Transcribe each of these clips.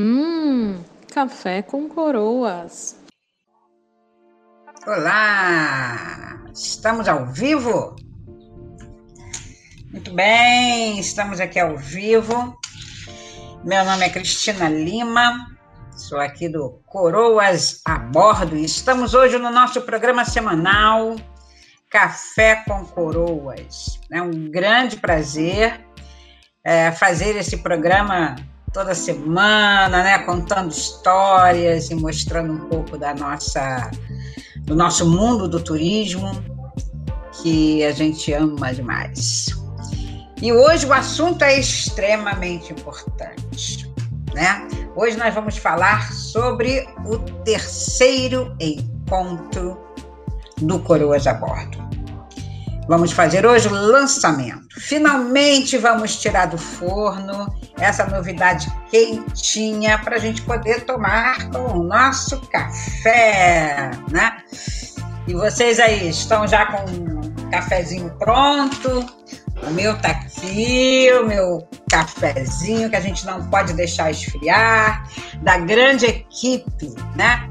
Hum, café com coroas. Olá! Estamos ao vivo? Muito bem, estamos aqui ao vivo. Meu nome é Cristina Lima, sou aqui do Coroas a Bordo e estamos hoje no nosso programa semanal Café com Coroas. É um grande prazer é, fazer esse programa toda semana, né, contando histórias e mostrando um pouco da nossa do nosso mundo do turismo que a gente ama demais. E hoje o assunto é extremamente importante, né? Hoje nós vamos falar sobre o terceiro encontro do Coroas a Bordo. Vamos fazer hoje o lançamento. Finalmente vamos tirar do forno essa novidade quentinha para a gente poder tomar com o nosso café, né? E vocês aí estão já com o cafezinho pronto? O meu tá aqui, o meu cafezinho que a gente não pode deixar esfriar, da grande equipe, né?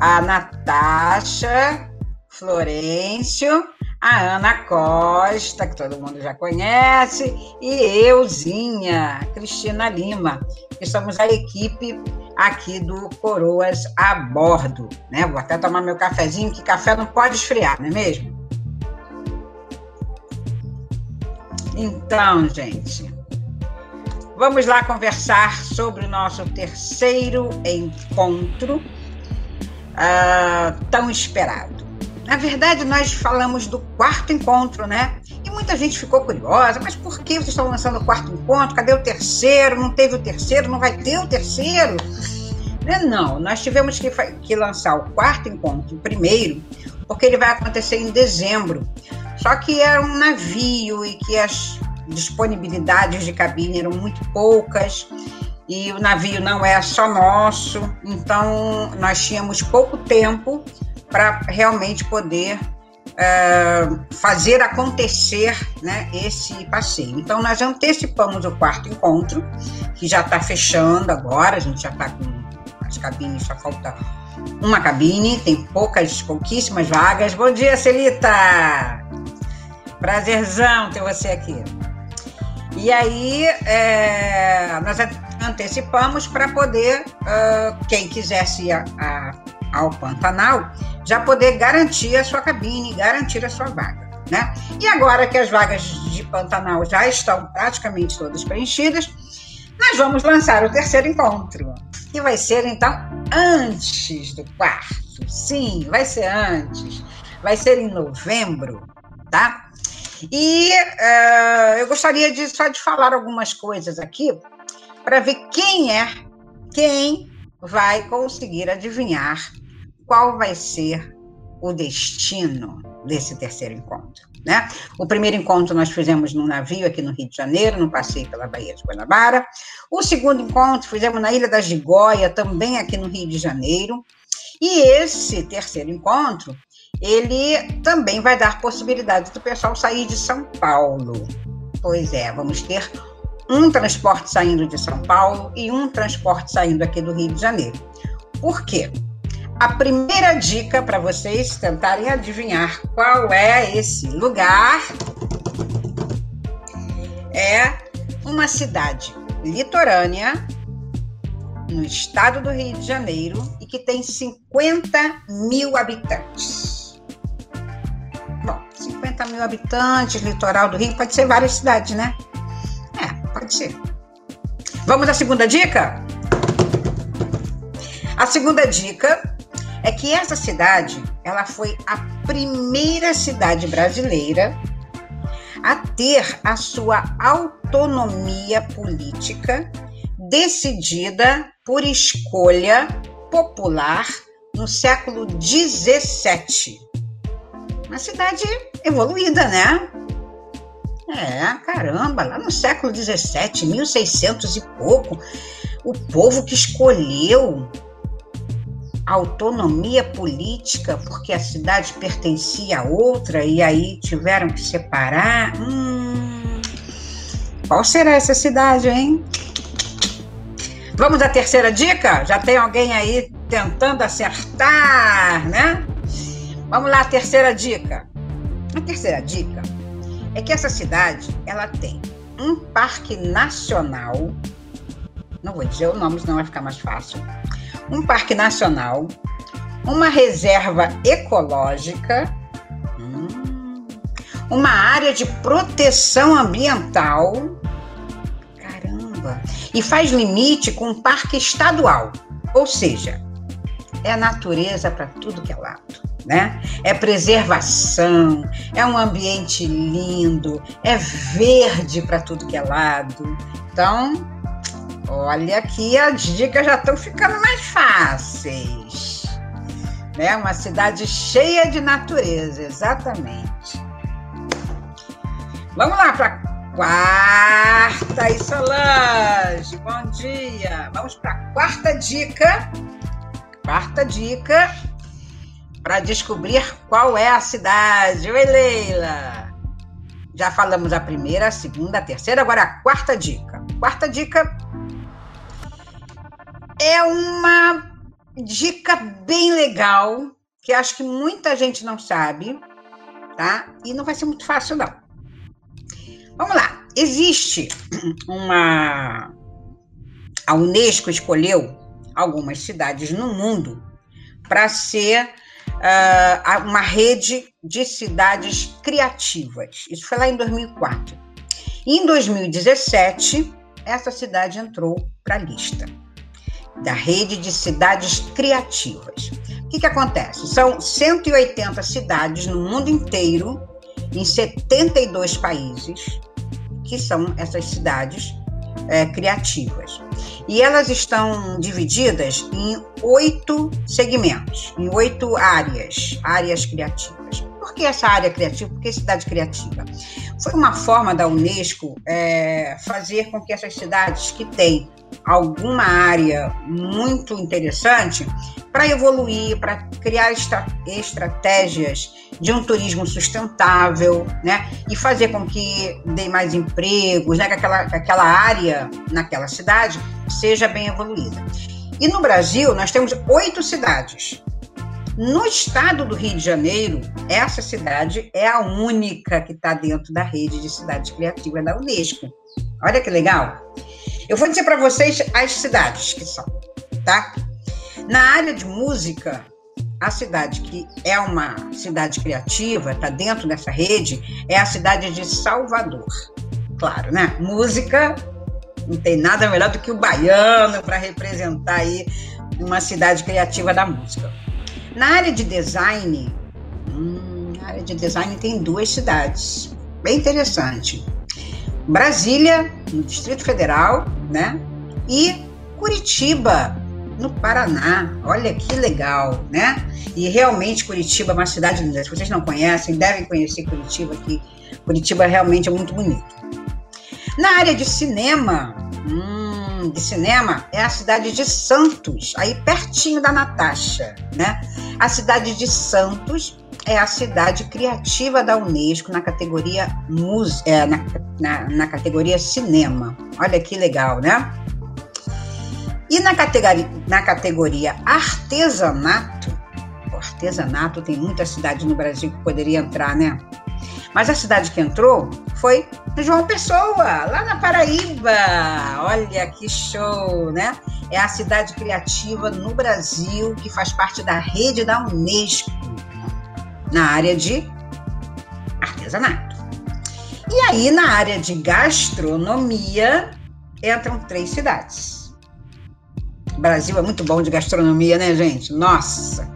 A Natasha, Florencio a Ana Costa, que todo mundo já conhece, e euzinha, Cristina Lima, que somos a equipe aqui do Coroas a Bordo. Né? Vou até tomar meu cafezinho, que café não pode esfriar, não é mesmo? Então, gente, vamos lá conversar sobre o nosso terceiro encontro uh, tão esperado. Na verdade, nós falamos do quarto encontro, né? E muita gente ficou curiosa, mas por que vocês estão lançando o quarto encontro? Cadê o terceiro? Não teve o terceiro? Não vai ter o terceiro? Né, não, nós tivemos que, que lançar o quarto encontro primeiro, porque ele vai acontecer em dezembro. Só que era um navio e que as disponibilidades de cabine eram muito poucas e o navio não é só nosso, então nós tínhamos pouco tempo para realmente poder uh, fazer acontecer né, esse passeio. Então, nós antecipamos o quarto encontro, que já está fechando agora, a gente já está com as cabines, só falta uma cabine, tem poucas, pouquíssimas vagas. Bom dia, Celita! Prazerzão ter você aqui. E aí, é, nós antecipamos para poder, uh, quem quisesse ir a, a, ao Pantanal, já poder garantir a sua cabine, garantir a sua vaga. Né? E agora que as vagas de Pantanal já estão praticamente todas preenchidas, nós vamos lançar o terceiro encontro, que vai ser então antes do quarto. Sim, vai ser antes. Vai ser em novembro, tá? E uh, eu gostaria de, só de falar algumas coisas aqui para ver quem é, quem vai conseguir adivinhar qual vai ser o destino desse terceiro encontro. Né? O primeiro encontro nós fizemos num navio aqui no Rio de Janeiro, no passeio pela Baía de Guanabara. O segundo encontro fizemos na Ilha da Gigóia, também aqui no Rio de Janeiro. E esse terceiro encontro, ele também vai dar possibilidade do pessoal sair de São Paulo. Pois é, vamos ter um transporte saindo de São Paulo e um transporte saindo aqui do Rio de Janeiro. Por quê? A primeira dica para vocês tentarem adivinhar qual é esse lugar é uma cidade litorânea no estado do Rio de Janeiro e que tem 50 mil habitantes. Bom, 50 mil habitantes, litoral do Rio, pode ser várias cidades, né? É, pode ser. Vamos à segunda dica? A segunda dica é que essa cidade, ela foi a primeira cidade brasileira a ter a sua autonomia política decidida por escolha popular no século 17. Uma cidade evoluída, né? É, caramba, lá no século 17, 1600 e pouco, o povo que escolheu autonomia política porque a cidade pertencia a outra e aí tiveram que separar. Hum, qual será essa cidade, hein? Vamos à terceira dica? Já tem alguém aí tentando acertar, né? Vamos lá, terceira dica. A terceira dica é que essa cidade, ela tem um parque nacional, não vou dizer o nome, senão vai ficar mais fácil. Um parque nacional, uma reserva ecológica, hum, uma área de proteção ambiental, caramba, e faz limite com um parque estadual, ou seja, é natureza para tudo que é lado né? É preservação, é um ambiente lindo, é verde para tudo que é lado. Então, olha aqui, as dicas já estão ficando mais fáceis. Né? Uma cidade cheia de natureza, exatamente. Vamos lá para quarta e Solange, bom dia. Vamos para a quarta dica. Quarta dica para descobrir qual é a cidade. Oi, Leila! Já falamos a primeira, a segunda, a terceira, agora a quarta dica. Quarta dica é uma dica bem legal que acho que muita gente não sabe, tá? E não vai ser muito fácil, não. Vamos lá. Existe uma. A Unesco escolheu algumas cidades no mundo para ser uh, uma rede de cidades criativas. Isso foi lá em 2004. E em 2017, essa cidade entrou para a lista da rede de cidades criativas. O que, que acontece? São 180 cidades no mundo inteiro, em 72 países, que são essas cidades é, criativas. E elas estão divididas em oito segmentos, em oito áreas, áreas criativas. Por que essa área criativa? Por que cidade criativa? Foi uma forma da Unesco é, fazer com que essas cidades que têm alguma área muito interessante para evoluir, para criar estra estratégias de um turismo sustentável, né? E fazer com que dê mais empregos, né? Que aquela, aquela área naquela cidade seja bem evoluída. E no Brasil, nós temos oito cidades. No estado do Rio de Janeiro, essa cidade é a única que está dentro da rede de cidades criativas da Unesco. Olha que legal! Eu vou dizer para vocês as cidades que são, tá? Na área de música, a cidade que é uma cidade criativa, está dentro dessa rede, é a cidade de Salvador. Claro, né? Música, não tem nada melhor do que o baiano para representar aí uma cidade criativa da música. Na área de design, hum, na área de design tem duas cidades, bem interessante. Brasília, no Distrito Federal, né? E Curitiba, no Paraná. Olha que legal, né? E realmente Curitiba é uma cidade linda. Se vocês não conhecem, devem conhecer Curitiba, que Curitiba realmente é muito bonito. Na área de cinema, hum, de cinema, é a cidade de Santos, aí pertinho da Natasha, né? A cidade de Santos é a cidade criativa da Unesco na categoria, mus, é, na, na, na categoria cinema. Olha que legal, né? E na categoria, na categoria artesanato, o artesanato tem muita cidade no Brasil que poderia entrar, né? Mas a cidade que entrou foi João Pessoa, lá na Paraíba. Olha que show, né? É a cidade criativa no Brasil que faz parte da rede da Unesco na área de artesanato. E aí, na área de gastronomia, entram três cidades. O Brasil é muito bom de gastronomia, né, gente? Nossa!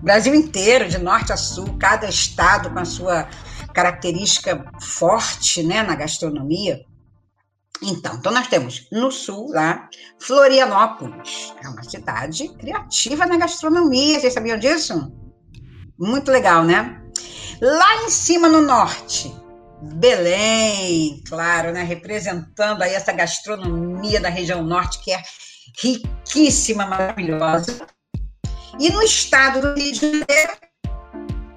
Brasil inteiro, de norte a sul, cada estado com a sua característica forte né, na gastronomia. Então, então, nós temos no sul, lá, Florianópolis. É uma cidade criativa na gastronomia. Vocês sabiam disso? Muito legal, né? Lá em cima no norte, Belém, claro, né? Representando aí essa gastronomia da região norte, que é riquíssima, maravilhosa. E no estado do Rio de Janeiro,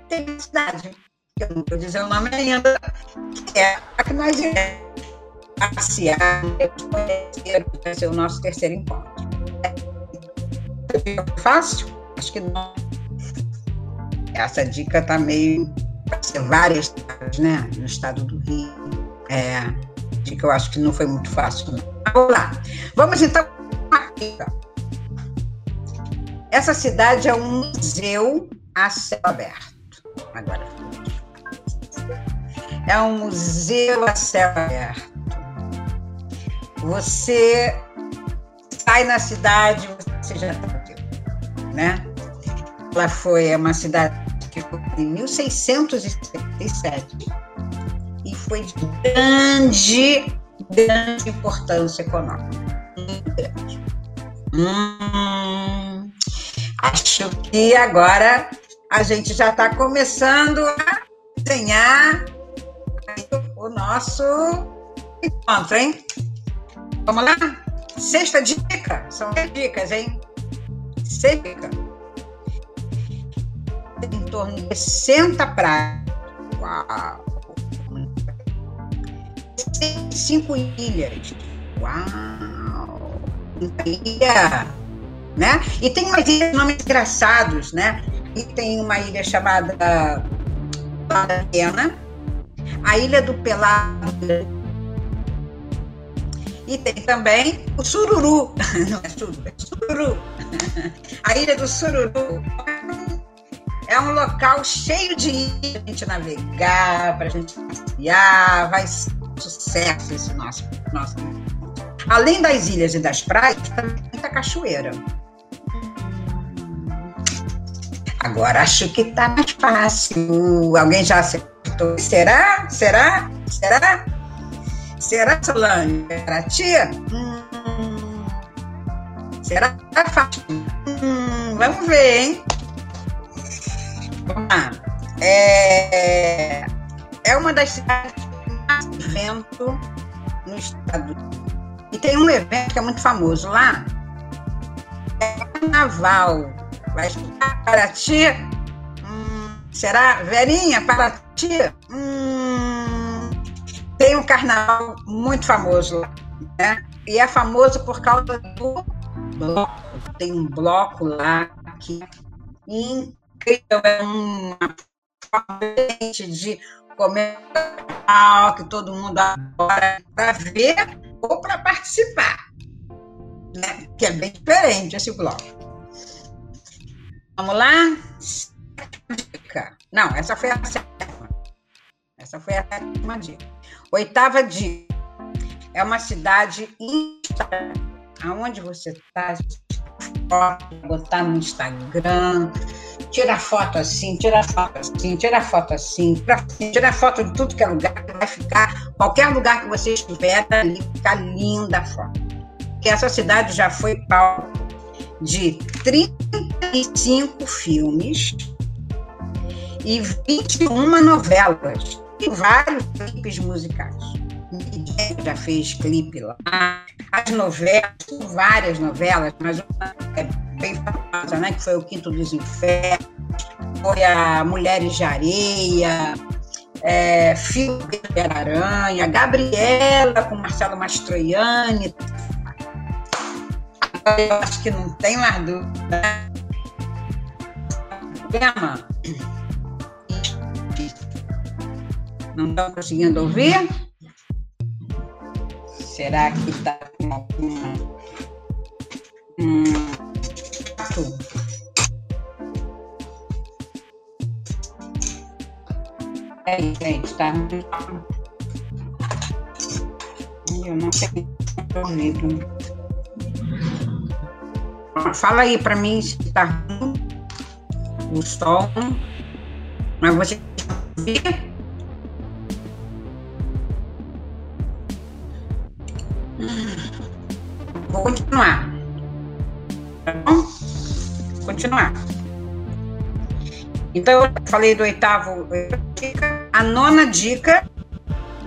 tem uma cidade, que eu não vou dizer o nome ainda, que é a que nós iremos passear, vai ser o nosso terceiro encontro. Fácil? Acho que não. Essa dica tá meio. ser várias, né? No estado do Rio. É. Dica eu acho que não foi muito fácil. Vamos lá. Vamos então. Essa cidade é um museu a céu aberto. Agora. É um museu a céu aberto. Você sai na cidade, você já está né? Ela foi uma cidade foi em 1677 e foi de grande, grande importância econômica. Muito grande. Hum, acho que agora a gente já está começando a desenhar o nosso encontro, hein? Vamos lá? Sexta dica. São dicas, hein? Sexta. Em torno de 60 praias. Uau! Cinco ilhas. Uau! Ilha. Né? E tem umas ilhas nomes engraçados, né? E tem uma ilha chamada Pena, a Ilha do Pelado e tem também o Sururu, não é Sururu, é Sururu. A Ilha do Sururu é um local cheio de para a gente navegar, para a gente passear, vai ser um sucesso esse nosso, nosso. Além das ilhas e das praias, também tem muita cachoeira. Agora acho que está mais fácil. Alguém já acertou? Será? Será? Será? Será, Solange? Tia? Hum, será fácil? Hum, vamos ver, hein? É, é uma das cidades que mais evento no estado. E tem um evento que é muito famoso lá. É Carnaval Vai escutar Paraty? Hum, será? Verinha, Paraty? Hum, tem um carnaval muito famoso lá, né? E é famoso por causa do bloco. Tem um bloco lá que incrível, é uma forma de comer que todo mundo adora para ver ou para participar, né? Que é bem diferente esse bloco. Vamos lá? Dica. Não, essa foi a sétima. Essa foi a sétima dica. Oitava dica. É uma cidade instável. Aonde você está, botar no Instagram, tira foto assim, tira foto assim, tira foto assim, tira, tira foto de tudo que é lugar, vai ficar, qualquer lugar que você estiver, ali ficar linda a foto. Que essa cidade já foi palco de 35 filmes e 21 novelas e vários clipes musicais. Já fez clipe lá. As novelas, várias novelas, mas uma é bem famosa, né? Que foi o Quinto dos Infernos, foi a Mulheres de Areia, é, Filho de Aranha, Gabriela com Marcelo Mastroianni, eu acho que não tem mais dúvida. Não estão conseguindo ouvir? Será que está com alguma. Hum, é, gente, está. Eu não sei ouvido. Fala aí para mim se tá ruim o som. Mas você vê? Continuar. Tá bom? Continuar. Então, eu falei do oitavo dica. A nona dica,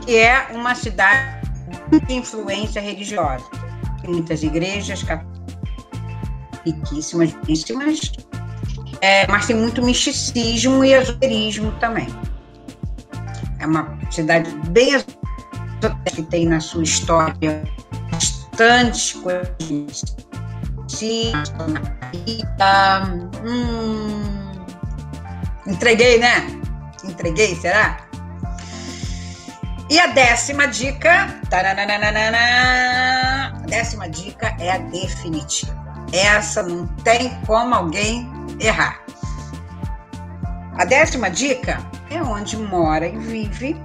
que é uma cidade de influência religiosa. Muitas igrejas riquíssimas, riquíssimas, é, mas tem muito misticismo e esoterismo também. É uma cidade bem que tem na sua história bastante coisas. Hum, entreguei, né? Entreguei, será? E a décima dica, a décima dica é a definitiva. Essa não tem como alguém errar. A décima dica é onde mora e vive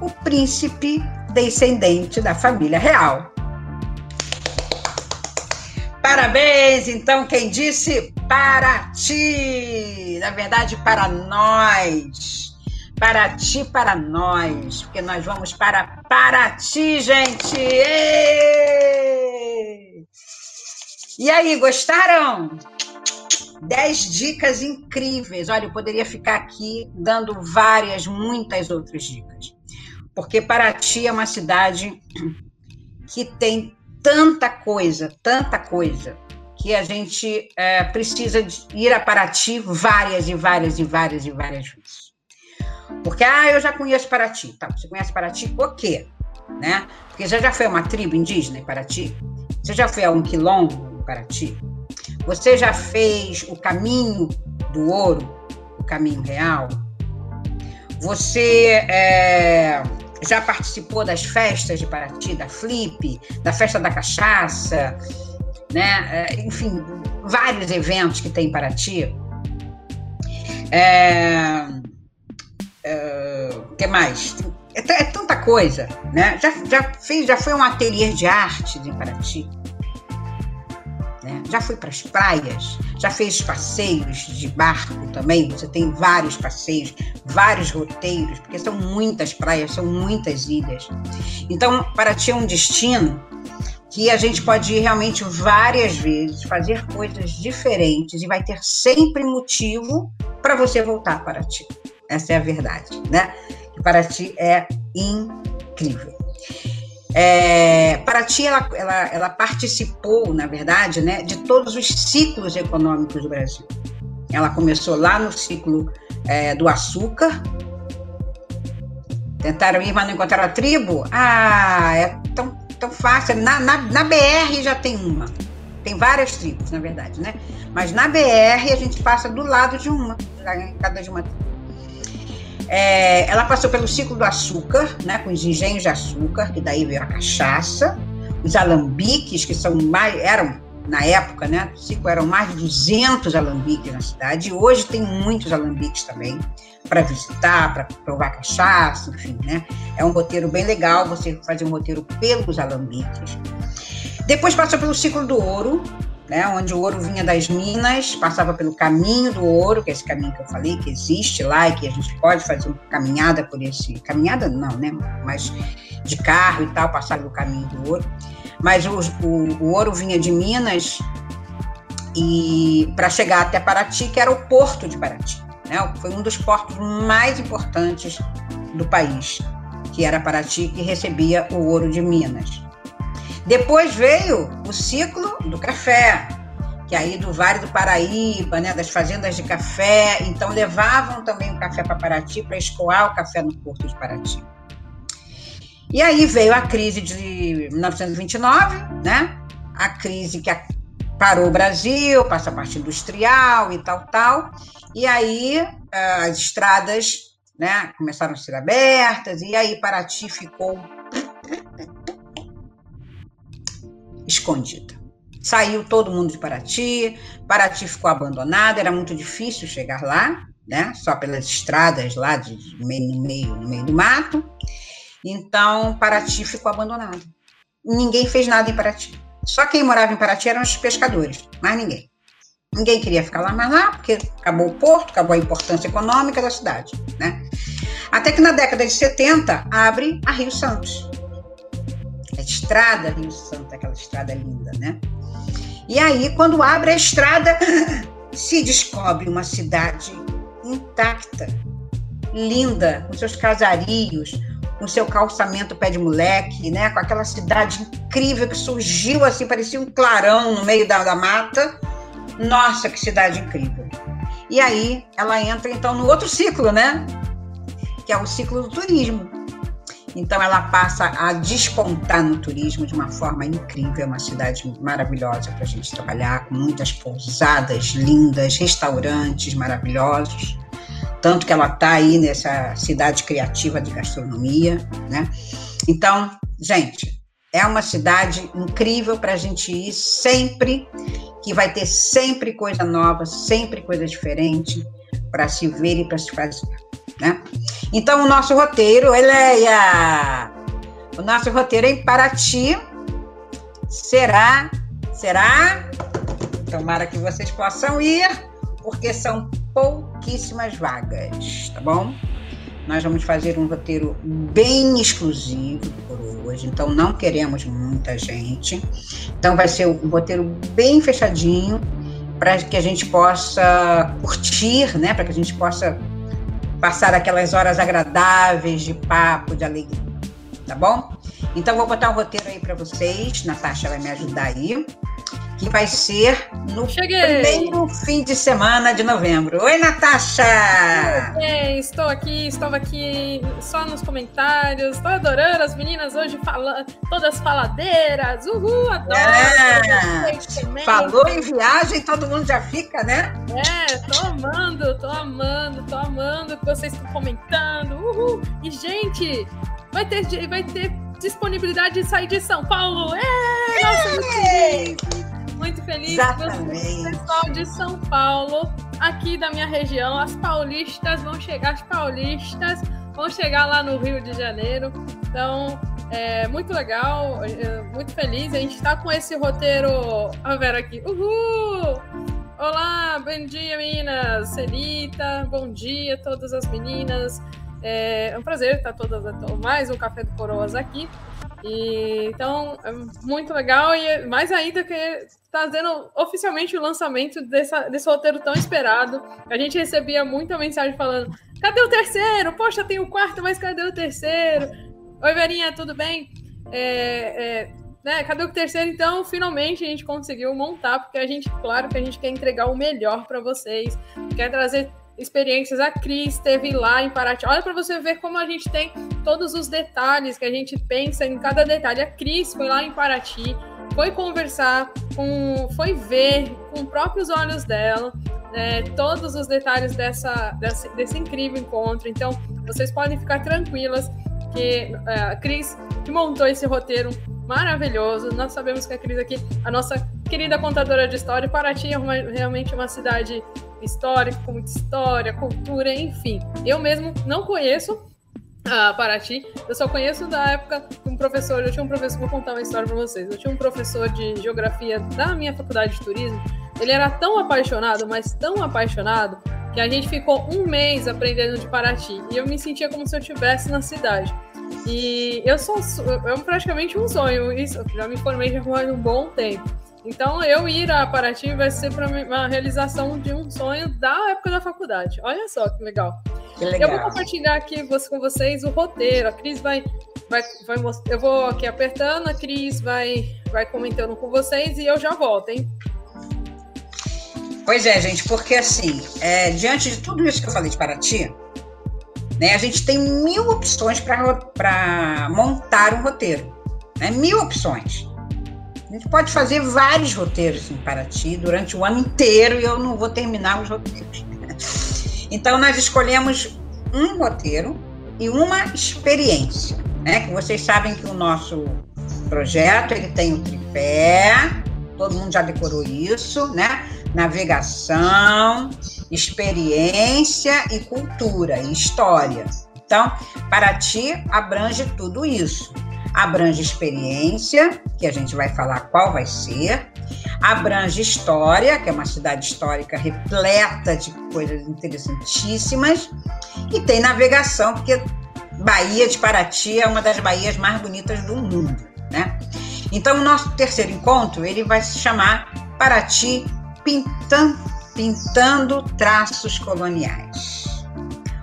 o príncipe descendente da família real. Parabéns, então, quem disse para ti, na verdade, para nós. Para ti, para nós, porque nós vamos para Paraty, gente. Êêê! E aí, gostaram? Dez dicas incríveis. Olha, eu poderia ficar aqui dando várias, muitas outras dicas. Porque Paraty é uma cidade que tem tanta coisa, tanta coisa, que a gente é, precisa ir a Paraty várias e várias e várias e várias vezes. Porque, ah, eu já conheço Paraty. Tá, você conhece Paraty por quê? Né? Porque você já foi a uma tribo indígena em Paraty? Você já foi a um quilombo Paraty? Você já fez o caminho do ouro, o caminho real? Você é, já participou das festas de Paraty, da Flip, da festa da cachaça, né? É, enfim, vários eventos que tem em Paraty. É, é, que mais? É, é, tanta coisa, né? Já, já, fez, já foi um ateliê de arte em Paraty? Já foi para as praias, já fez passeios de barco também. Você tem vários passeios, vários roteiros, porque são muitas praias, são muitas ilhas. Então, Paraty é um destino que a gente pode ir realmente várias vezes, fazer coisas diferentes e vai ter sempre motivo para você voltar para Paraty. Essa é a verdade, né? Paraty é incrível. É, Paraty, ela, ela, ela, participou, na verdade, né, de todos os ciclos econômicos do Brasil. Ela começou lá no ciclo é, do açúcar. Tentaram ir, mas não encontraram a tribo? Ah, é tão, tão fácil. Na, na, na BR já tem uma. Tem várias tribos, na verdade, né? Mas na BR a gente passa do lado de uma, cada de uma tribo. É, ela passou pelo ciclo do açúcar, né, com os engenhos de açúcar, que daí veio a cachaça, os alambiques, que são mais, eram, na época, né, ciclo eram mais de 200 alambiques na cidade, e hoje tem muitos alambiques também para visitar, para provar cachaça, enfim, né, é um roteiro bem legal você fazer um roteiro pelos alambiques. Depois passou pelo ciclo do ouro, né, onde o ouro vinha das minas, passava pelo caminho do ouro, que é esse caminho que eu falei, que existe lá e que a gente pode fazer uma caminhada por esse. Caminhada não, né? Mas de carro e tal, passar pelo caminho do ouro. Mas o, o, o ouro vinha de Minas e para chegar até Paraty, que era o porto de Paraty. Né? Foi um dos portos mais importantes do país, que era Paraty, que recebia o ouro de Minas. Depois veio o ciclo do café, que aí do Vale do Paraíba, né, das fazendas de café, então levavam também o café para Paraty para escoar o café no porto de Paraty. E aí veio a crise de 1929, né? A crise que parou o Brasil, passa a parte industrial e tal, tal. E aí as estradas, né, começaram a ser abertas e aí Paraty ficou escondida. Saiu todo mundo de Paraty, Paraty ficou abandonada, era muito difícil chegar lá, né? Só pelas estradas lá de, meio, no, meio, no meio do mato. Então, Paraty ficou abandonada. Ninguém fez nada em Paraty. Só quem morava em Paraty eram os pescadores, mais ninguém. Ninguém queria ficar lá mais lá, porque acabou o porto, acabou a importância econômica da cidade, né? Até que na década de 70 abre a Rio Santos, a estrada Rio Santo, aquela estrada linda, né? E aí, quando abre a estrada, se descobre uma cidade intacta, linda, com seus casarios, com seu calçamento pé de moleque, né? Com aquela cidade incrível que surgiu assim, parecia um clarão no meio da, da mata. Nossa, que cidade incrível. E aí ela entra então no outro ciclo, né? Que é o ciclo do turismo. Então ela passa a despontar no turismo de uma forma incrível. É uma cidade maravilhosa para a gente trabalhar, com muitas pousadas lindas, restaurantes maravilhosos. Tanto que ela está aí nessa cidade criativa de gastronomia, né? Então, gente, é uma cidade incrível para a gente ir sempre, que vai ter sempre coisa nova, sempre coisa diferente para se ver e para se fazer. Né? Então, o nosso roteiro, Eleia, o nosso roteiro em Paraty será, será, tomara que vocês possam ir, porque são pouquíssimas vagas, tá bom? Nós vamos fazer um roteiro bem exclusivo por hoje, então não queremos muita gente. Então vai ser um roteiro bem fechadinho para que a gente possa curtir, né? Para que a gente possa passar aquelas horas agradáveis de papo, de alegria. Tá bom? Então, vou botar um roteiro aí para vocês. Natasha vai me ajudar aí. Que vai ser no Cheguei. primeiro fim de semana de novembro. Oi, Natasha! Oi, estou aqui, estava aqui só nos comentários. Estou adorando as meninas hoje falando, todas faladeiras. Uhul, adoro! É. Falou em viagem, todo mundo já fica, né? É, tô amando, tô amando, tô amando o que vocês estão comentando. Uhul! E, gente, vai ter, vai ter disponibilidade de sair de São Paulo. É, nossa, muito feliz. Exatamente. Pessoal de São Paulo, aqui da minha região, as paulistas vão chegar, as paulistas vão chegar lá no Rio de Janeiro. Então, é muito legal, é, muito feliz. A gente está com esse roteiro. A Vera aqui. Uhul! Olá, bom dia, meninas. Celita, bom dia a todas as meninas. É um prazer estar todas mais um Café do Coroas aqui. E, então, é muito legal e mais ainda que fazendo oficialmente o lançamento dessa, desse roteiro tão esperado. A gente recebia muita mensagem falando: cadê o terceiro? Poxa, tem o quarto, mas cadê o terceiro? Oi, Verinha, tudo bem? É, é, né, cadê o terceiro? Então, finalmente a gente conseguiu montar, porque a gente, claro que a gente quer entregar o melhor para vocês, quer trazer experiências. A Cris esteve lá em Paraty. Olha para você ver como a gente tem todos os detalhes que a gente pensa em cada detalhe. A Cris foi lá em Paraty, foi conversar com, foi ver com os próprios olhos dela. É, todos os detalhes dessa, dessa, desse incrível encontro. Então, vocês podem ficar tranquilas que é, a Cris que montou esse roteiro maravilhoso. Nós sabemos que a Cris aqui, a nossa querida contadora de história, Paraty é uma, realmente uma cidade histórica, com muita história, cultura, enfim. Eu mesmo não conheço a Paraty, eu só conheço da época um professor, eu tinha um professor, vou contar uma história para vocês. Eu tinha um professor de geografia da minha faculdade de turismo. Ele era tão apaixonado, mas tão apaixonado, que a gente ficou um mês aprendendo de Paraty. E eu me sentia como se eu estivesse na cidade. E eu sou, é praticamente um sonho. Isso, já me formei já faz um bom tempo. Então, eu ir a Paraty vai ser para uma realização de um sonho da época da faculdade. Olha só que legal. Que legal. Eu vou compartilhar aqui com vocês o roteiro. A Cris vai, vai, vai. Eu vou aqui apertando, a Cris vai, vai comentando com vocês e eu já volto, hein? Pois é, gente, porque assim, é, diante de tudo isso que eu falei de Paraty, né, a gente tem mil opções para montar um roteiro. Né, mil opções. A gente pode fazer vários roteiros em Paraty durante o ano inteiro e eu não vou terminar os roteiros. Então, nós escolhemos um roteiro e uma experiência. Né? Que vocês sabem que o nosso projeto ele tem o tripé, todo mundo já decorou isso, né? Navegação, experiência e cultura e história. Então, Paraty abrange tudo isso abrange experiência, que a gente vai falar qual vai ser, abrange história, que é uma cidade histórica repleta de coisas interessantíssimas, e tem navegação, porque Bahia de Paraty é uma das baías mais bonitas do mundo, né? Então, o nosso terceiro encontro, ele vai se chamar Paraty Pintando, Pintando Traços Coloniais.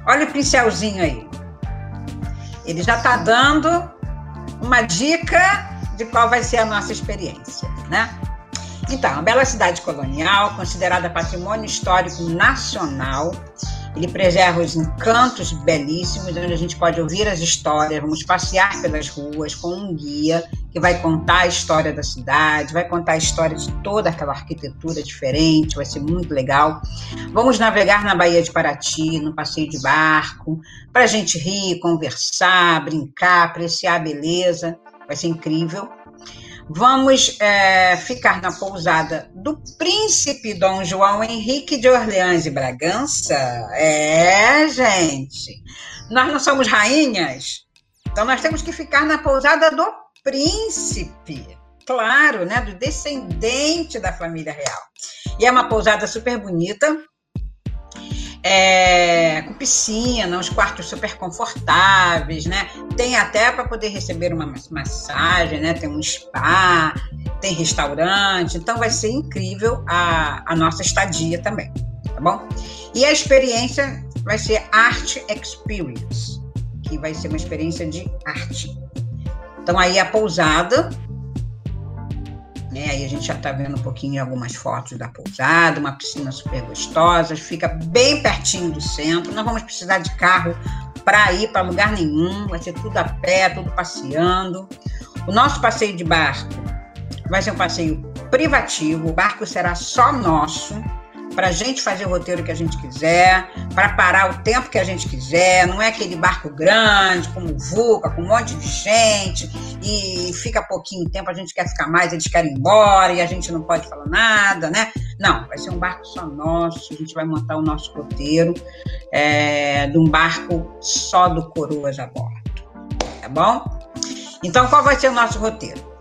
Olha o pincelzinho aí. Ele já está dando uma dica de qual vai ser a nossa experiência, né? Então, a bela cidade colonial, considerada patrimônio histórico nacional, Ele preserva os encantos belíssimos, onde a gente pode ouvir as histórias. Vamos passear pelas ruas com um guia que vai contar a história da cidade, vai contar a história de toda aquela arquitetura diferente, vai ser muito legal. Vamos navegar na Baía de Paraty, no passeio de barco, para a gente rir, conversar, brincar, apreciar a beleza. Vai ser incrível. Vamos é, ficar na pousada do príncipe Dom João Henrique de Orleans e Bragança. É, gente. Nós não somos rainhas, então nós temos que ficar na pousada do príncipe. Claro, né? Do descendente da família real. E é uma pousada super bonita é, com piscina, os quartos super confortáveis, né? Tem até para poder receber uma massagem, né? Tem um spa, tem restaurante, então vai ser incrível a, a nossa estadia também, tá bom? E a experiência vai ser Art Experience, que vai ser uma experiência de arte. Então aí a pousada né? Aí a gente já está vendo um pouquinho algumas fotos da pousada, uma piscina super gostosa, fica bem pertinho do centro. Não vamos precisar de carro para ir para lugar nenhum, vai ser tudo a pé, tudo passeando. O nosso passeio de barco vai ser um passeio privativo, o barco será só nosso para a gente fazer o roteiro que a gente quiser, para parar o tempo que a gente quiser. Não é aquele barco grande, como VUCA, com um monte de gente, e fica pouquinho tempo, a gente quer ficar mais, eles querem ir embora e a gente não pode falar nada, né? Não, vai ser um barco só nosso, a gente vai montar o nosso roteiro é, de um barco só do Coroas a bordo. Tá bom? Então, qual vai ser o nosso roteiro?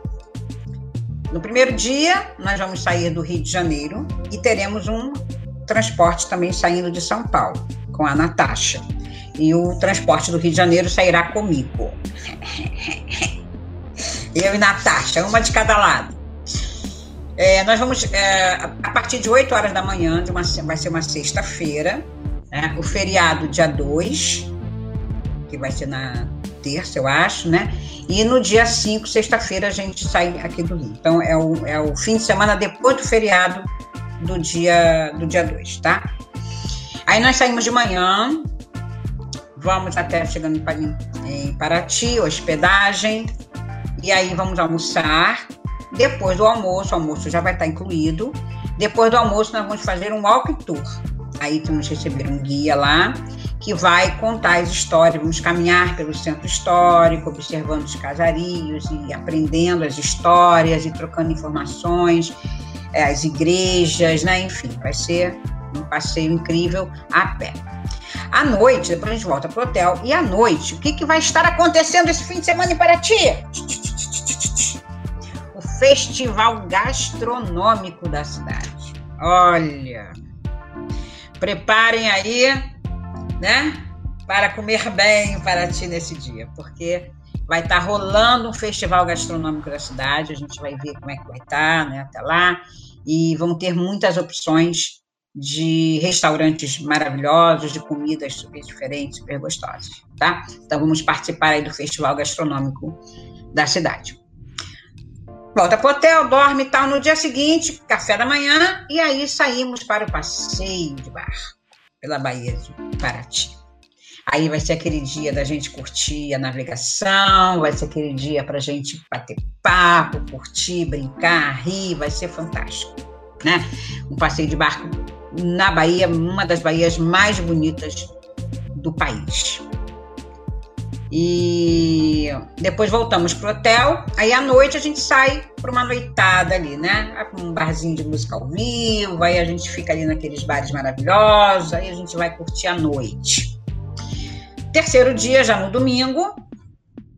No primeiro dia, nós vamos sair do Rio de Janeiro e teremos um transporte também saindo de São Paulo, com a Natasha. E o transporte do Rio de Janeiro sairá comigo. Eu e Natasha, uma de cada lado. É, nós vamos, é, a partir de 8 horas da manhã, uma, vai ser uma sexta-feira, né? o feriado dia 2, que vai ser na terça, eu acho, né? E no dia 5, sexta-feira, a gente sai aqui do Rio. Então, é o, é o fim de semana depois do feriado do dia do dia 2, tá? Aí nós saímos de manhã, vamos até chegando em Paraty, hospedagem, e aí vamos almoçar. Depois do almoço, o almoço já vai estar incluído. Depois do almoço, nós vamos fazer um walk tour. Aí vamos receber um guia lá que vai contar as histórias. Vamos caminhar pelo centro histórico, observando os casarios e aprendendo as histórias e trocando informações, é, as igrejas, né? Enfim, vai ser um passeio incrível a pé. À noite, depois a gente volta para o hotel, e à noite, o que, que vai estar acontecendo esse fim de semana em Paraty? O festival gastronômico da cidade. Olha, preparem aí né? Para comer bem para ti nesse dia, porque vai estar tá rolando um festival gastronômico da cidade, a gente vai ver como é que vai estar, tá, né, até lá, e vão ter muitas opções de restaurantes maravilhosos, de comidas super diferentes, super gostosas, tá? Então vamos participar aí do festival gastronômico da cidade. Volta pro hotel, dorme e tal. No dia seguinte, café da manhã, e aí saímos para o passeio de barco pela Baía de Paraty. Aí vai ser aquele dia da gente curtir a navegação, vai ser aquele dia para a gente bater papo, curtir, brincar, rir, vai ser fantástico, né? Um passeio de barco na Bahia, uma das baías mais bonitas do país. E depois voltamos pro hotel. Aí à noite a gente sai para uma noitada ali, né? Um barzinho de música ao vivo, aí a gente fica ali naqueles bares maravilhosos, aí a gente vai curtir a noite. Terceiro dia, já no domingo,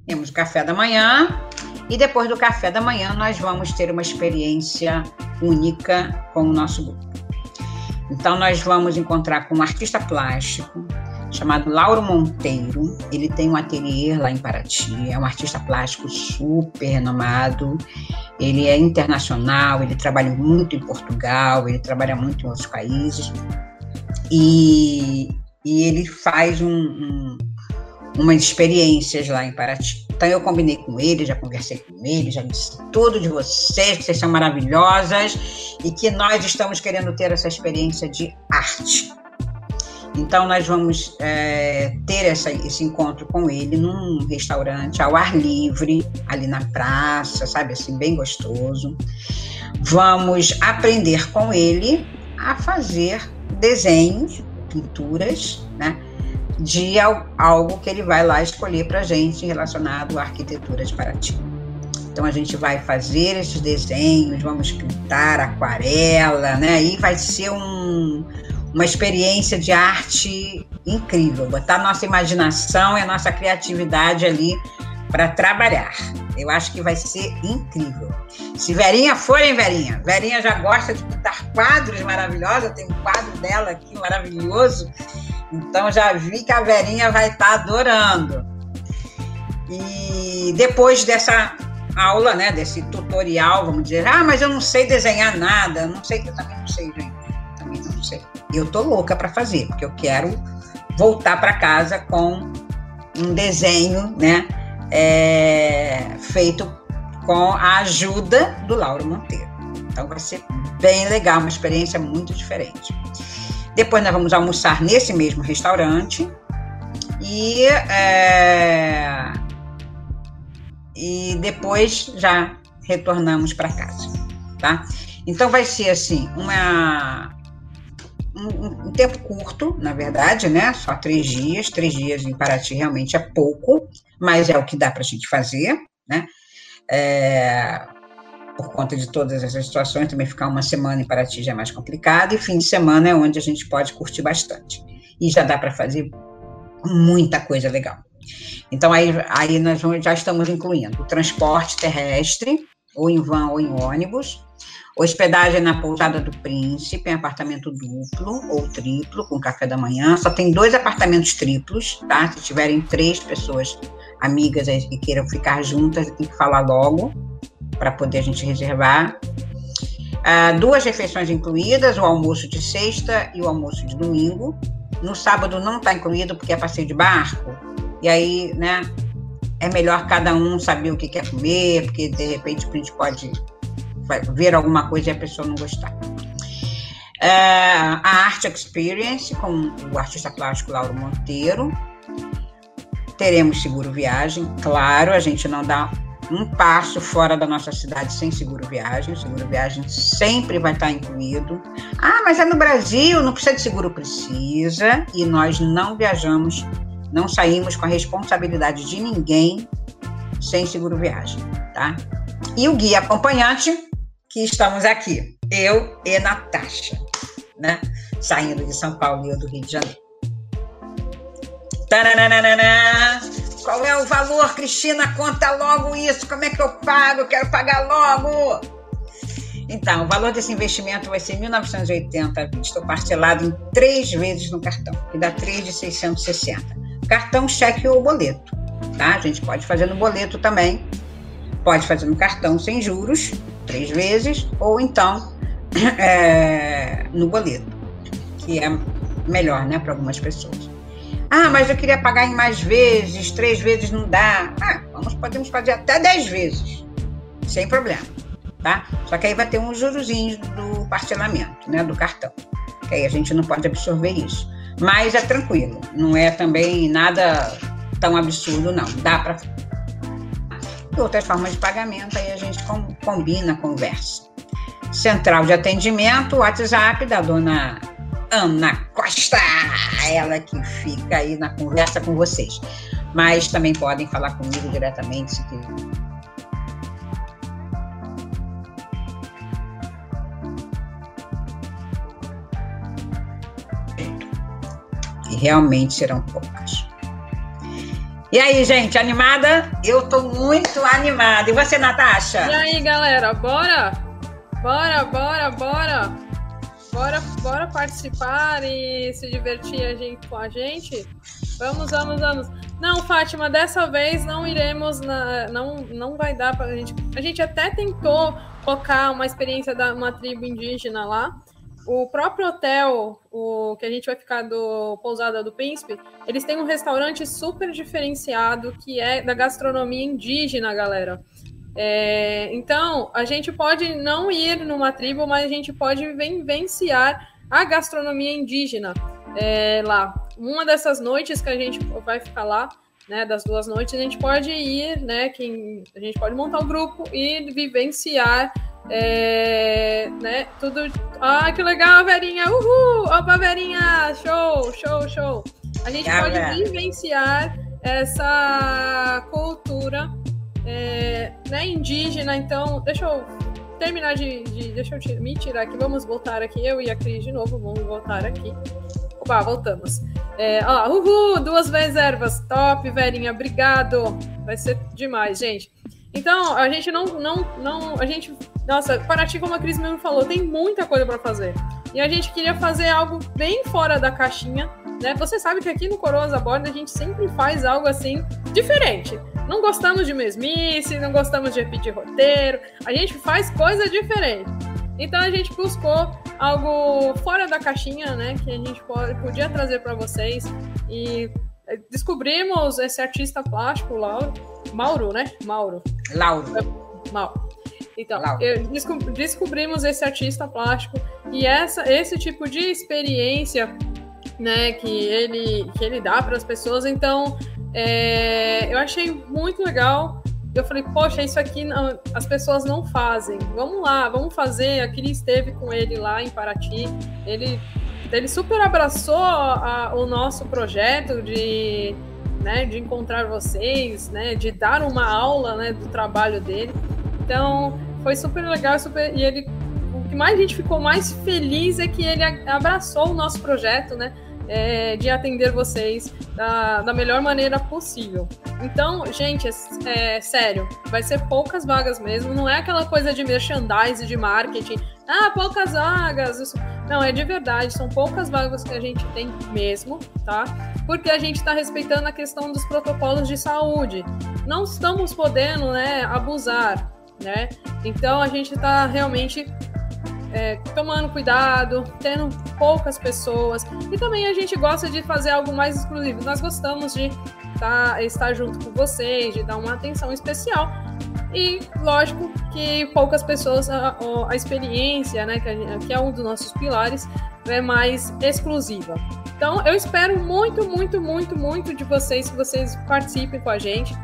temos o café da manhã. E depois do café da manhã, nós vamos ter uma experiência única com o nosso grupo. Então, nós vamos encontrar com um artista plástico, chamado Lauro Monteiro. Ele tem um ateliê lá em Paraty, é um artista plástico super renomado. Ele é internacional, ele trabalha muito em Portugal, ele trabalha muito em outros países. E, e ele faz um, um, umas experiências lá em Paraty. Então eu combinei com ele, já conversei com ele, já disse tudo de vocês, que vocês são maravilhosas e que nós estamos querendo ter essa experiência de arte. Então, nós vamos é, ter essa, esse encontro com ele num restaurante ao ar livre, ali na praça, sabe assim, bem gostoso. Vamos aprender com ele a fazer desenhos, pinturas, né? De algo que ele vai lá escolher para gente relacionado à arquitetura de Paraty. Então a gente vai fazer esses desenhos, vamos pintar aquarela, né? E vai ser um, uma experiência de arte incrível. Botar nossa imaginação e a nossa criatividade ali para trabalhar. Eu acho que vai ser incrível. Se Verinha for, hein, Verinha? Verinha já gosta de pintar quadros maravilhosos. Tem um quadro dela aqui maravilhoso. Então já vi que a Verinha vai estar tá adorando. E depois dessa aula, né, desse tutorial, vamos dizer, ah, mas eu não sei desenhar nada, não sei, eu também não sei, gente, sei. Eu tô louca para fazer, porque eu quero voltar para casa com um desenho, né, é, feito com a ajuda do Lauro Monteiro. Então vai ser bem legal, uma experiência muito diferente. Depois nós vamos almoçar nesse mesmo restaurante e, é, e depois já retornamos para casa, tá? Então vai ser assim uma um, um, tempo curto, na verdade, né? Só três dias. Três dias em Paraty realmente é pouco, mas é o que dá para a gente fazer, né? É, por conta de todas essas situações, também ficar uma semana em Paraty já é mais complicado, e fim de semana é onde a gente pode curtir bastante. E já dá para fazer muita coisa legal. Então, aí, aí nós já estamos incluindo o transporte terrestre, ou em van ou em ônibus, Hospedagem na pousada do Príncipe, em apartamento duplo ou triplo, com café da manhã. Só tem dois apartamentos triplos, tá? Se tiverem três pessoas amigas aí que queiram ficar juntas, tem que falar logo para poder a gente reservar. Ah, duas refeições incluídas, o almoço de sexta e o almoço de domingo. No sábado não está incluído porque é passeio de barco. E aí, né, é melhor cada um saber o que quer comer, porque de repente a gente pode ver alguma coisa e a pessoa não gostar. É, a Art Experience, com o artista plástico Lauro Monteiro. Teremos seguro viagem, claro, a gente não dá um passo fora da nossa cidade sem seguro viagem. O seguro viagem sempre vai estar incluído. Ah, mas é no Brasil, não precisa de seguro? Precisa. E nós não viajamos, não saímos com a responsabilidade de ninguém sem seguro viagem, tá? E o guia acompanhante que estamos aqui, eu e Natasha, né? Saindo de São Paulo e do Rio de Janeiro. Taranana. Qual é o valor, Cristina? Conta logo isso. Como é que eu pago? Eu quero pagar logo. Então, o valor desse investimento vai ser 1.980 à vista, parcelado em três vezes no cartão, que dá 3 de 660. Cartão, cheque ou boleto, tá? A gente pode fazer no boleto também. Pode fazer no cartão sem juros, três vezes, ou então é, no boleto, que é melhor, né, para algumas pessoas. Ah, mas eu queria pagar em mais vezes, três vezes não dá. Ah, vamos, podemos fazer até dez vezes, sem problema, tá? Só que aí vai ter uns jurozinhos do parcelamento, né, do cartão. Que aí a gente não pode absorver isso. Mas é tranquilo, não é também nada tão absurdo, não. Dá para e outras formas de pagamento, aí a gente combina, conversa. Central de atendimento, WhatsApp da dona Ana Costa, ela que fica aí na conversa com vocês. Mas também podem falar comigo diretamente se quiserem. E realmente serão poucas. E aí, gente, animada? Eu tô muito animada. E você, Natasha? E aí, galera, bora? Bora, bora, bora. Bora, bora participar e se divertir a gente, com a gente? Vamos, vamos, vamos. Não, Fátima, dessa vez não iremos na, não não vai dar pra gente. A gente até tentou colocar uma experiência da uma tribo indígena lá, o próprio hotel, o que a gente vai ficar do Pousada do Príncipe, eles têm um restaurante super diferenciado que é da gastronomia indígena, galera. É, então, a gente pode não ir numa tribo, mas a gente pode vivenciar a gastronomia indígena. é, lá. Uma dessas noites que a gente vai ficar lá, né, das duas noites, a gente pode ir, né, quem, a gente pode montar um grupo e vivenciar é, né, tudo. Ah, que legal, Verinha! Uhul! Opa, Verinha! Show, show, show! A gente pode vivenciar essa cultura é, né, indígena. Então, deixa eu terminar de. de deixa eu me tirar aqui. Vamos voltar aqui. Eu e a Cris de novo. Vamos voltar aqui. Opa, voltamos. É, ó, uhul! Duas vezes ervas. Top, Verinha. Obrigado. Vai ser demais, gente. Então, a gente não, não, não, a gente, nossa, Paraty, como a Cris mesmo falou, tem muita coisa para fazer. E a gente queria fazer algo bem fora da caixinha, né? Você sabe que aqui no Coroas a Borda a gente sempre faz algo assim diferente. Não gostamos de mesmice, não gostamos de repetir roteiro, a gente faz coisa diferente. Então a gente buscou algo fora da caixinha, né? Que a gente pode, podia trazer para vocês e eh, descobrimos esse artista plástico, Lauro, Mauro, né? Mauro. Lauro. Mauro. Então, descobrimos esse artista plástico e essa, esse tipo de experiência, né, que ele, que ele dá para as pessoas. Então, é, eu achei muito legal. Eu falei, poxa, isso aqui não, as pessoas não fazem. Vamos lá, vamos fazer. A Cris esteve com ele lá em Paraty. Ele, ele super abraçou a, o nosso projeto de né, de encontrar vocês, né, de dar uma aula, né, do trabalho dele. Então, foi super legal, super, e ele o que mais a gente ficou mais feliz é que ele abraçou o nosso projeto, né, é, de atender vocês da, da melhor maneira possível. Então, gente, é, é, sério, vai ser poucas vagas mesmo, não é aquela coisa de merchandising, de marketing, ah, poucas vagas. Isso... Não, é de verdade, são poucas vagas que a gente tem mesmo, tá? Porque a gente está respeitando a questão dos protocolos de saúde. Não estamos podendo, né, abusar, né? Então a gente está realmente é, tomando cuidado, tendo poucas pessoas. E também a gente gosta de fazer algo mais exclusivo. Nós gostamos de tá, estar junto com vocês, de dar uma atenção especial. E lógico que poucas pessoas, a, a experiência, né, que, que é um dos nossos pilares, é mais exclusiva. Então, eu espero muito, muito, muito, muito de vocês que vocês participem com a gente.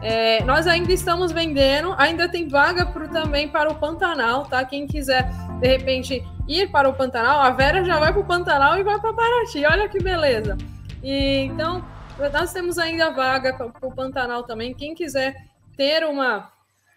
É, nós ainda estamos vendendo, ainda tem vaga pro, também para o Pantanal, tá? Quem quiser, de repente, ir para o Pantanal, a Vera já vai para o Pantanal e vai para Paraty, olha que beleza. E, então, nós temos ainda vaga para o Pantanal também. Quem quiser ter uma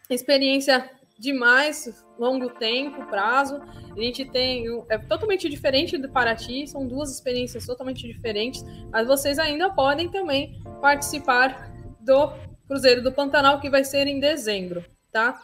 experiência de mais longo tempo, prazo, a gente tem. É totalmente diferente do Paraty, são duas experiências totalmente diferentes, mas vocês ainda podem também participar do Cruzeiro do Pantanal, que vai ser em dezembro, tá?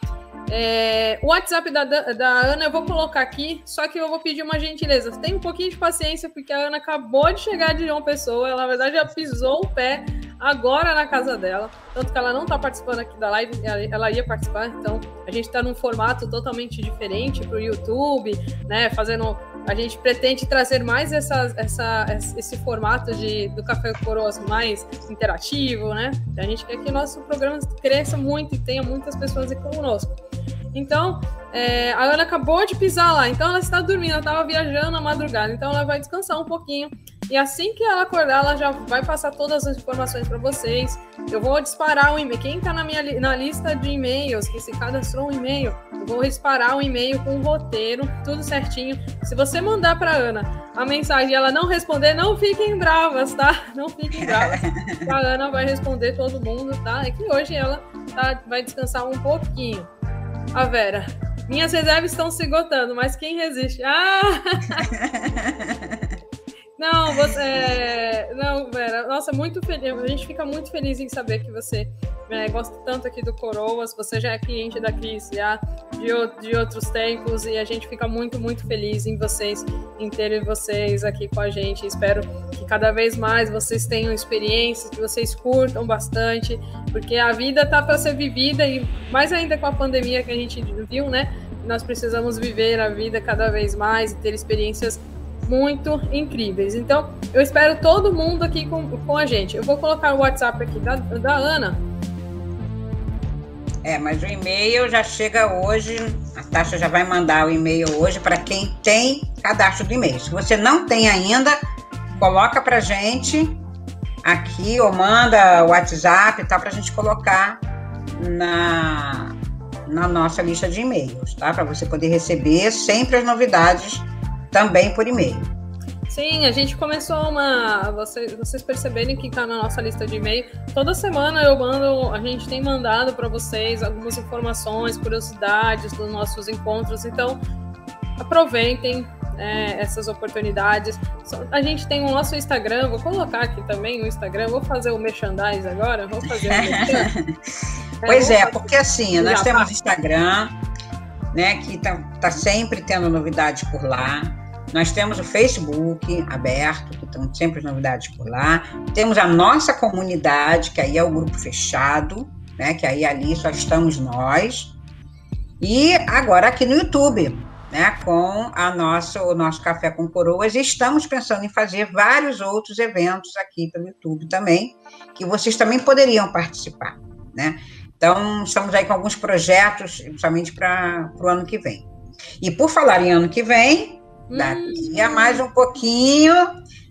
É, o WhatsApp da, da Ana eu vou colocar aqui, só que eu vou pedir uma gentileza. Tem um pouquinho de paciência, porque a Ana acabou de chegar de João Pessoa, ela na verdade já pisou o pé agora na casa dela. Tanto que ela não está participando aqui da live, ela ia participar, então a gente está num formato totalmente diferente para o YouTube, né? Fazendo a gente pretende trazer mais essa, essa, esse formato de, do Café Coroas mais interativo, né? A gente quer que o nosso programa cresça muito e tenha muitas pessoas aqui conosco. Então, é, a Ana acabou de pisar lá, então ela está dormindo, ela estava viajando na madrugada, então ela vai descansar um pouquinho. E assim que ela acordar, ela já vai passar todas as informações para vocês. Eu vou disparar um e-mail. Quem está na minha na lista de e-mails, que se cadastrou um e-mail, vou disparar um e-mail com um roteiro, tudo certinho. Se você mandar para Ana a mensagem e ela não responder, não fiquem bravas, tá? Não fiquem bravas. a Ana vai responder todo mundo, tá? É que hoje ela tá, vai descansar um pouquinho. A Vera, minhas reservas estão se esgotando, mas quem resiste? Ah! Não, você. É, não, Vera, nossa, muito feliz. A gente fica muito feliz em saber que você é, gosta tanto aqui do Coroas. Você já é cliente da Cris já de, de outros tempos e a gente fica muito, muito feliz em vocês, em ter vocês aqui com a gente. Espero que cada vez mais vocês tenham experiências, que vocês curtam bastante, porque a vida tá para ser vivida e mais ainda com a pandemia que a gente viu, né? Nós precisamos viver a vida cada vez mais e ter experiências muito incríveis. Então, eu espero todo mundo aqui com, com a gente. Eu vou colocar o WhatsApp aqui da, da Ana. É, mas o e-mail já chega hoje, a taxa já vai mandar o e-mail hoje para quem tem cadastro de e-mail. Se você não tem ainda, coloca pra gente aqui ou manda o WhatsApp tá para a gente colocar na, na nossa lista de e-mails, tá? Para você poder receber sempre as novidades também por e-mail. Sim, a gente começou uma. Vocês, vocês perceberem que está na nossa lista de e-mail. Toda semana eu mando, a gente tem mandado para vocês algumas informações, curiosidades dos nossos encontros. Então, aproveitem, é, essas oportunidades. A gente tem o nosso Instagram, vou colocar aqui também o Instagram, vou fazer o merchandise agora, vou fazer o Pois é, é porque assim, nós temos Instagram, né, que está tá sempre tendo novidades por lá. Nós temos o Facebook aberto, que estão sempre as novidades por lá. Temos a nossa comunidade, que aí é o grupo fechado, né? Que aí ali só estamos nós. E agora aqui no YouTube né, com a nossa, o nosso Café com Coroas e estamos pensando em fazer vários outros eventos aqui pelo YouTube também, que vocês também poderiam participar, né? Então, estamos aí com alguns projetos, principalmente para o ano que vem. E por falar em ano que vem, daqui a hum. mais um pouquinho,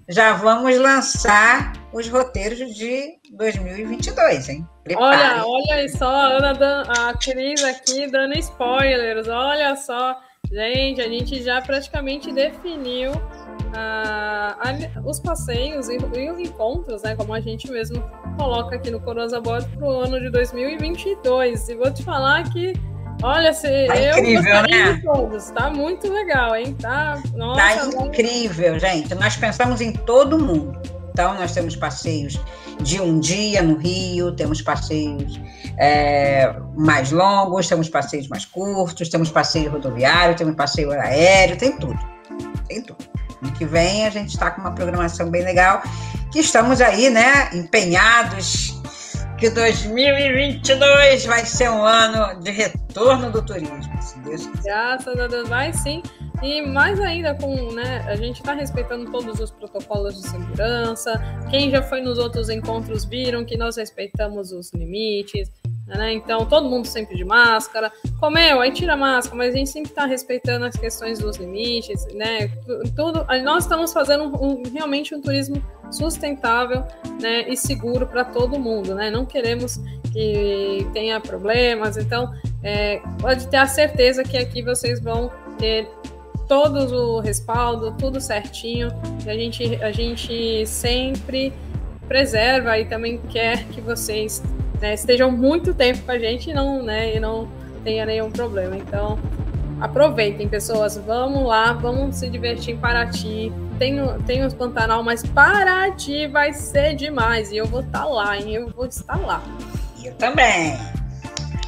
já vamos lançar os roteiros de 2022, hein? Olha, olha só, a, Ana, a Cris aqui dando spoilers, olha só. Gente, a gente já praticamente definiu ah, os passeios e, e, os encontros, né? Como a gente mesmo coloca aqui no Coroza Board para o ano de 2022. E vou te falar que, olha, se tá eu incrível, né? de todos, tá muito legal, hein? Tá, nossa, tá incrível, gente. Nós pensamos em todo mundo. Então, nós temos passeios de um dia no Rio, temos passeios é, mais longos, temos passeios mais curtos, temos passeio rodoviário, temos passeio aéreo, tem tudo. Tem tudo. Ano que vem a gente está com uma programação bem legal, que estamos aí, né, empenhados que 2022 vai ser um ano de retorno do turismo, se Deus quiser. Graças a Deus, vai sim. E mais ainda com, né, a gente está respeitando todos os protocolos de segurança. Quem já foi nos outros encontros viram que nós respeitamos os limites, né? Então, todo mundo sempre de máscara. Comeu, aí tira a máscara, mas a gente sempre está respeitando as questões dos limites, né? Tudo, nós estamos fazendo um, realmente um turismo sustentável né, e seguro para todo mundo, né? Não queremos que tenha problemas, então é, pode ter a certeza que aqui vocês vão ter todo o respaldo, tudo certinho. E a gente, a gente sempre preserva e também quer que vocês né, estejam muito tempo com a gente e não, né, e não tenha nenhum problema. Então, aproveitem, pessoas. Vamos lá, vamos se divertir em Paraty. Tem, tem os Pantanal, mas Paraty vai ser demais. E eu vou estar tá lá, hein? Eu vou estar lá. Eu também.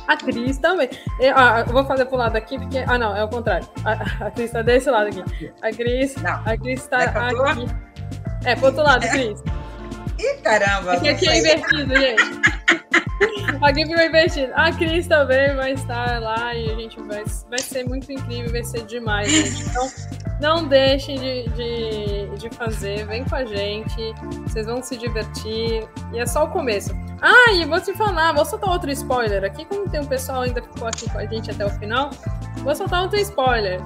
A Cris também. Eu, ah, eu vou fazer pro lado aqui, porque. Ah, não, é o contrário. A, a Cris tá desse lado aqui. A Cris. Não. A Cris tá é aqui. É, pro outro lado, Cris. Ih, caramba! Aqui, aqui é invertido, gente. Aqui ficou invertido. A Cris também vai estar lá e a gente vai, vai ser muito incrível, vai ser demais, gente. Então, não deixem de, de, de fazer, vem com a gente, vocês vão se divertir. E é só o começo. Ah, e vou te falar, vou soltar outro spoiler aqui, como tem um pessoal ainda ficou aqui com a gente até o final, vou soltar outro spoiler.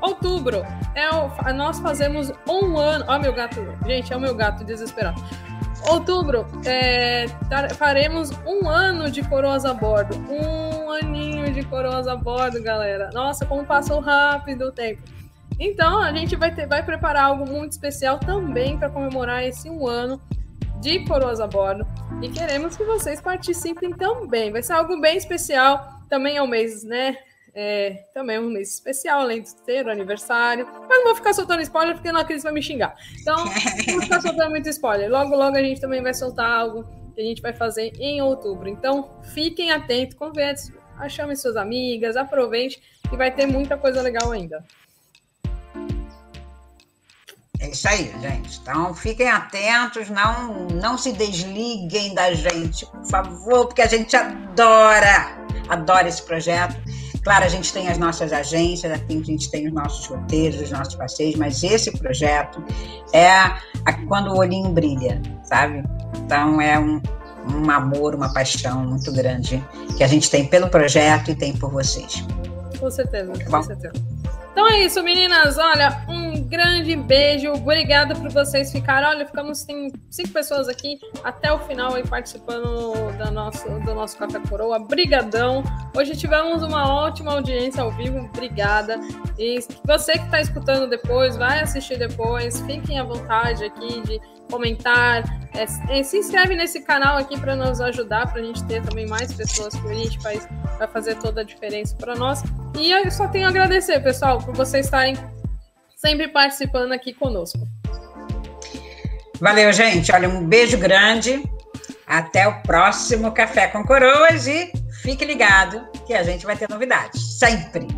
Outubro, é o, nós fazemos um ano. Ó, meu gato, gente, é o meu gato desesperado. Outubro, é, faremos um ano de coroas a bordo. Um aninho de coroas a bordo, galera. Nossa, como passou rápido o tempo. Então, a gente vai, ter, vai preparar algo muito especial também para comemorar esse um ano de Coroas a Bordo. E queremos que vocês participem também. Vai ser algo bem especial. Também é um mês, né? É, também é um mês especial, além de ter o aniversário. Mas não vou ficar soltando spoiler, porque a Cris vai me xingar. Então, não vou ficar soltando muito spoiler. Logo, logo a gente também vai soltar algo que a gente vai fazer em outubro. Então, fiquem atentos, converse, chame suas amigas, aproveite, que vai ter muita coisa legal ainda. É isso aí, gente. Então fiquem atentos, não, não se desliguem da gente, por favor, porque a gente adora, adora esse projeto. Claro, a gente tem as nossas agências, aqui a gente tem os nossos roteiros, os nossos passeios, mas esse projeto é a, quando o olhinho brilha, sabe? Então é um, um amor, uma paixão muito grande que a gente tem pelo projeto e tem por vocês. Com certeza, tá com certeza. Então é isso, meninas. Olha, um Um grande beijo, obrigada por vocês ficarem. Olha, ficamos tem cinco pessoas aqui até o final aí participando da nosso, do nosso Café Coroa. Brigadão. Hoje tivemos uma ótima audiência ao vivo, obrigada. E você que está escutando depois, vai assistir depois, fiquem à vontade aqui de comentar, é, é, se inscreve nesse canal aqui para nos ajudar, para a gente ter também mais pessoas que a gente faz, vai fazer toda a diferença para nós. E eu só tenho a agradecer, pessoal, por vocês estarem sempre participando aqui conosco. Valeu, gente. Olha, um beijo grande. Até o próximo Café com Coroas e fique ligado que a gente vai ter novidades. Sempre.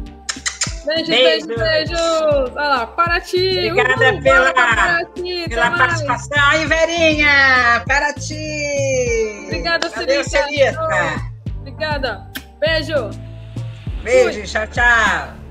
Beijos, beijos, beijos. Olha lá, Paraty. Obrigada Uhul, pela, Paraty, pela participação. Aí, Verinha, Paraty. Obrigada, Celita. Obrigada. Beijo. Beijo, Fui. tchau, tchau.